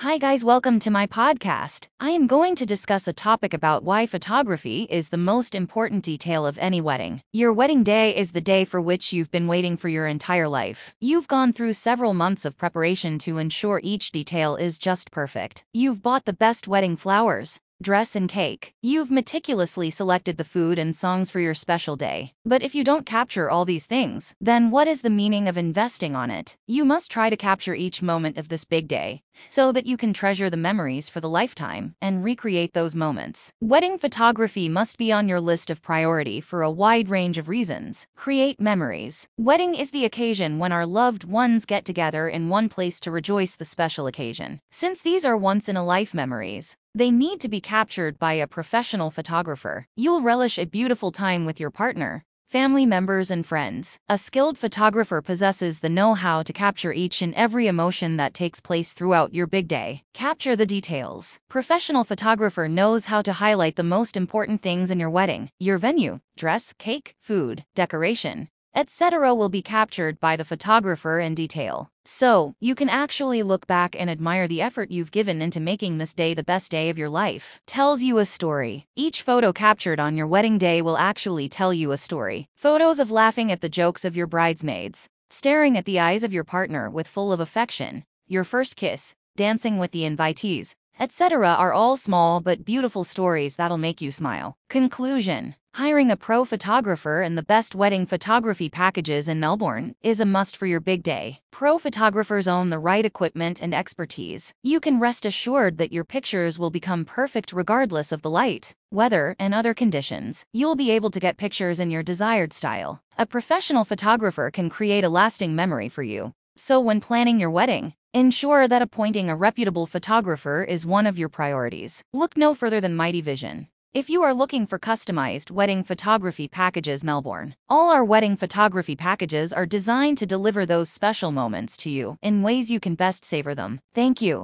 Hi, guys, welcome to my podcast. I am going to discuss a topic about why photography is the most important detail of any wedding. Your wedding day is the day for which you've been waiting for your entire life. You've gone through several months of preparation to ensure each detail is just perfect. You've bought the best wedding flowers, dress, and cake. You've meticulously selected the food and songs for your special day. But if you don't capture all these things, then what is the meaning of investing on it? You must try to capture each moment of this big day so that you can treasure the memories for the lifetime and recreate those moments. Wedding photography must be on your list of priority for a wide range of reasons. Create memories. Wedding is the occasion when our loved ones get together in one place to rejoice the special occasion. Since these are once in a life memories, they need to be captured by a professional photographer. You'll relish a beautiful time with your partner, family members, and friends. A skilled photographer possesses the know how to capture each and every emotion that takes place throughout your big day. Capture the details. Professional photographer knows how to highlight the most important things in your wedding your venue, dress, cake, food, decoration, etc. will be captured by the photographer in detail. So, you can actually look back and admire the effort you've given into making this day the best day of your life. Tells you a story. Each photo captured on your wedding day will actually tell you a story. Photos of laughing at the jokes of your bridesmaids, staring at the eyes of your partner with full of affection, your first kiss, dancing with the invitees, etc. are all small but beautiful stories that'll make you smile. Conclusion Hiring a pro photographer and the best wedding photography packages in Melbourne is a must for your big day. Pro photographers own the right equipment and expertise. You can rest assured that your pictures will become perfect regardless of the light, weather, and other conditions. You'll be able to get pictures in your desired style. A professional photographer can create a lasting memory for you. So when planning your wedding, ensure that appointing a reputable photographer is one of your priorities. Look no further than Mighty Vision. If you are looking for customized wedding photography packages Melbourne, all our wedding photography packages are designed to deliver those special moments to you in ways you can best savor them. Thank you.